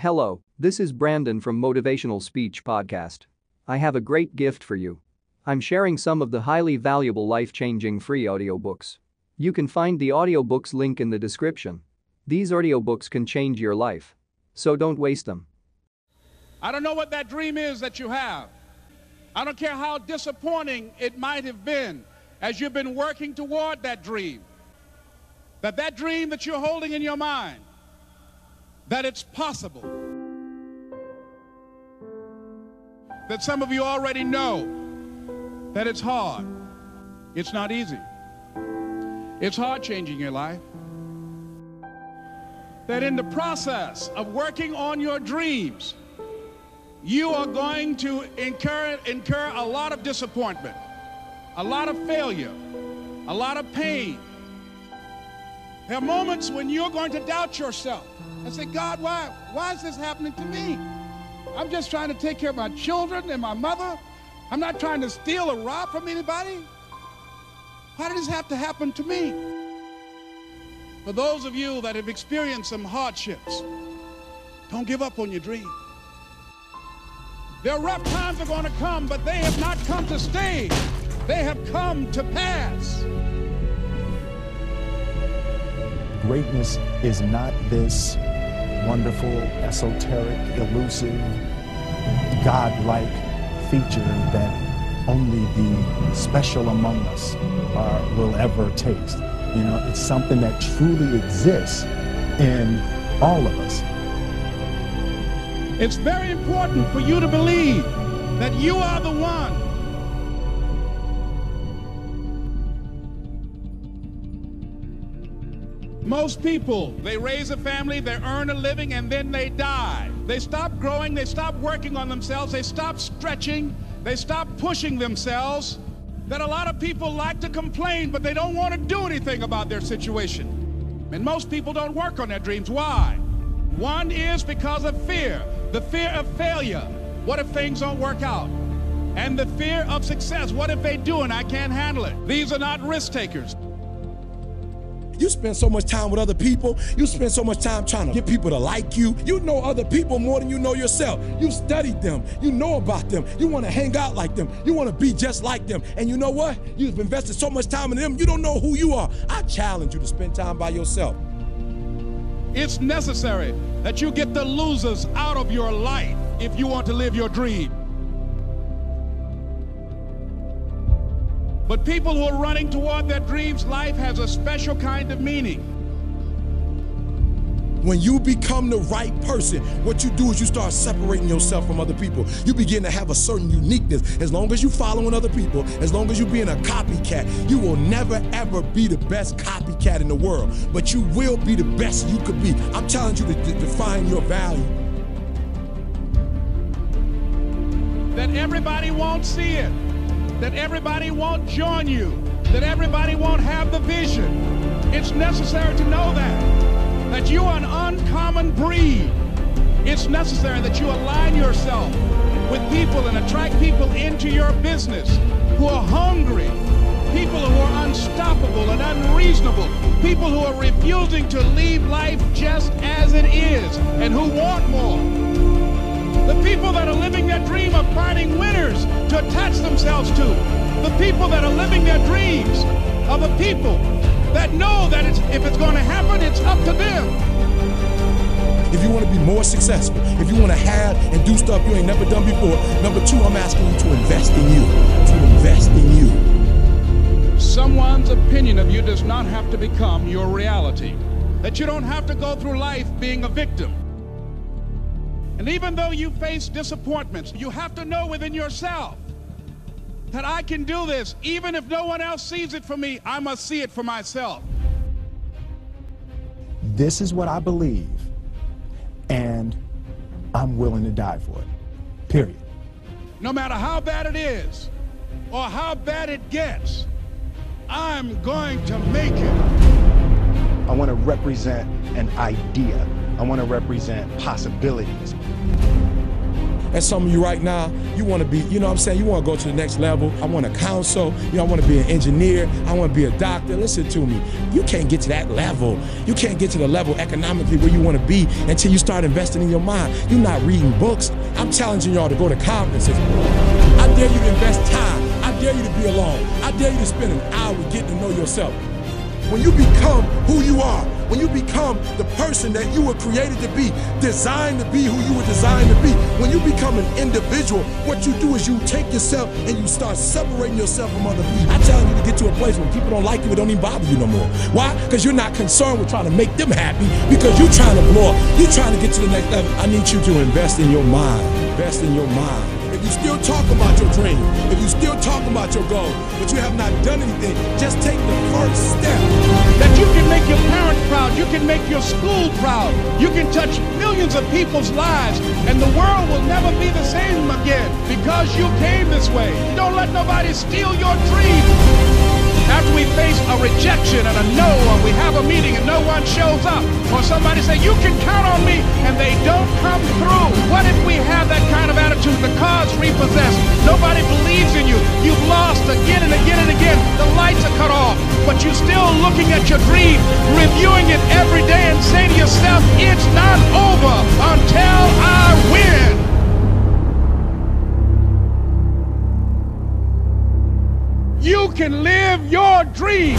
Hello, this is Brandon from Motivational Speech Podcast. I have a great gift for you. I'm sharing some of the highly valuable life-changing free audiobooks. You can find the audiobooks link in the description. These audiobooks can change your life. So don't waste them. I don't know what that dream is that you have. I don't care how disappointing it might have been as you've been working toward that dream. That that dream that you're holding in your mind, that it's possible. That some of you already know that it's hard. It's not easy. It's hard changing your life. That in the process of working on your dreams, you are going to incur, incur a lot of disappointment, a lot of failure, a lot of pain. There are moments when you're going to doubt yourself and say, God, why, why is this happening to me? I'm just trying to take care of my children and my mother. I'm not trying to steal or rob from anybody. Why did this have to happen to me? For those of you that have experienced some hardships, don't give up on your dream. There rough times are going to come, but they have not come to stay. They have come to pass. Greatness is not this wonderful, esoteric, elusive, God-like feature that only the special among us will ever taste. You know, it's something that truly exists in all of us. It's very important for you to believe that you are the one Most people, they raise a family, they earn a living, and then they die. They stop growing, they stop working on themselves, they stop stretching, they stop pushing themselves. That a lot of people like to complain, but they don't want to do anything about their situation. And most people don't work on their dreams. Why? One is because of fear the fear of failure. What if things don't work out? And the fear of success. What if they do and I can't handle it? These are not risk takers. You spend so much time with other people. You spend so much time trying to get people to like you. You know other people more than you know yourself. You studied them. You know about them. You want to hang out like them. You want to be just like them. And you know what? You've invested so much time in them, you don't know who you are. I challenge you to spend time by yourself. It's necessary that you get the losers out of your life if you want to live your dream. But people who are running toward their dreams, life has a special kind of meaning. When you become the right person, what you do is you start separating yourself from other people. You begin to have a certain uniqueness. As long as you following other people, as long as you being a copycat, you will never ever be the best copycat in the world. But you will be the best you could be. I'm challenging you to, to define your value. That everybody won't see it that everybody won't join you, that everybody won't have the vision. It's necessary to know that, that you are an uncommon breed. It's necessary that you align yourself with people and attract people into your business who are hungry, people who are unstoppable and unreasonable, people who are refusing to leave life just as it is and who want more. The people that are living their dream of finding winners to attach themselves to. The people that are living their dreams are the people that know that it's, if it's going to happen, it's up to them. If you want to be more successful, if you want to have and do stuff you ain't never done before, number two, I'm asking you to invest in you. To invest in you. Someone's opinion of you does not have to become your reality. That you don't have to go through life being a victim. And even though you face disappointments, you have to know within yourself that I can do this. Even if no one else sees it for me, I must see it for myself. This is what I believe, and I'm willing to die for it. Period. No matter how bad it is or how bad it gets, I'm going to make it. I want to represent an idea I want to represent possibilities. And some of you right now, you want to be, you know what I'm saying? You want to go to the next level. I want to counsel. You know, I want to be an engineer. I want to be a doctor. Listen to me. You can't get to that level. You can't get to the level economically where you want to be until you start investing in your mind. You're not reading books. I'm challenging y'all to go to conferences. I dare you to invest time. I dare you to be alone. I dare you to spend an hour getting to know yourself. When you become who you are, when you become the person that you were created to be, designed to be who you were designed to be, when you become an individual, what you do is you take yourself and you start separating yourself from other people. I challenge you to get to a place where people don't like you, it don't even bother you no more. Why? Because you're not concerned with trying to make them happy because you're trying to blow up. You're trying to get to the next level. I need you to invest in your mind. Invest in your mind. You still talk about your dream, if you still talk about your goal, but you have not done anything, just take the first step. That you can make your parents proud, you can make your school proud, you can touch millions of people's lives, and the world will never be the same again because you came this way. Don't let nobody steal your dream. After we face a rejection and a no, or we have a meeting and no one shows up, or somebody say, you can count on me, and they don't come through. What if we cut off, but you're still looking at your dream, reviewing it every day, and say to yourself, it's not over until I win. You can live your dream.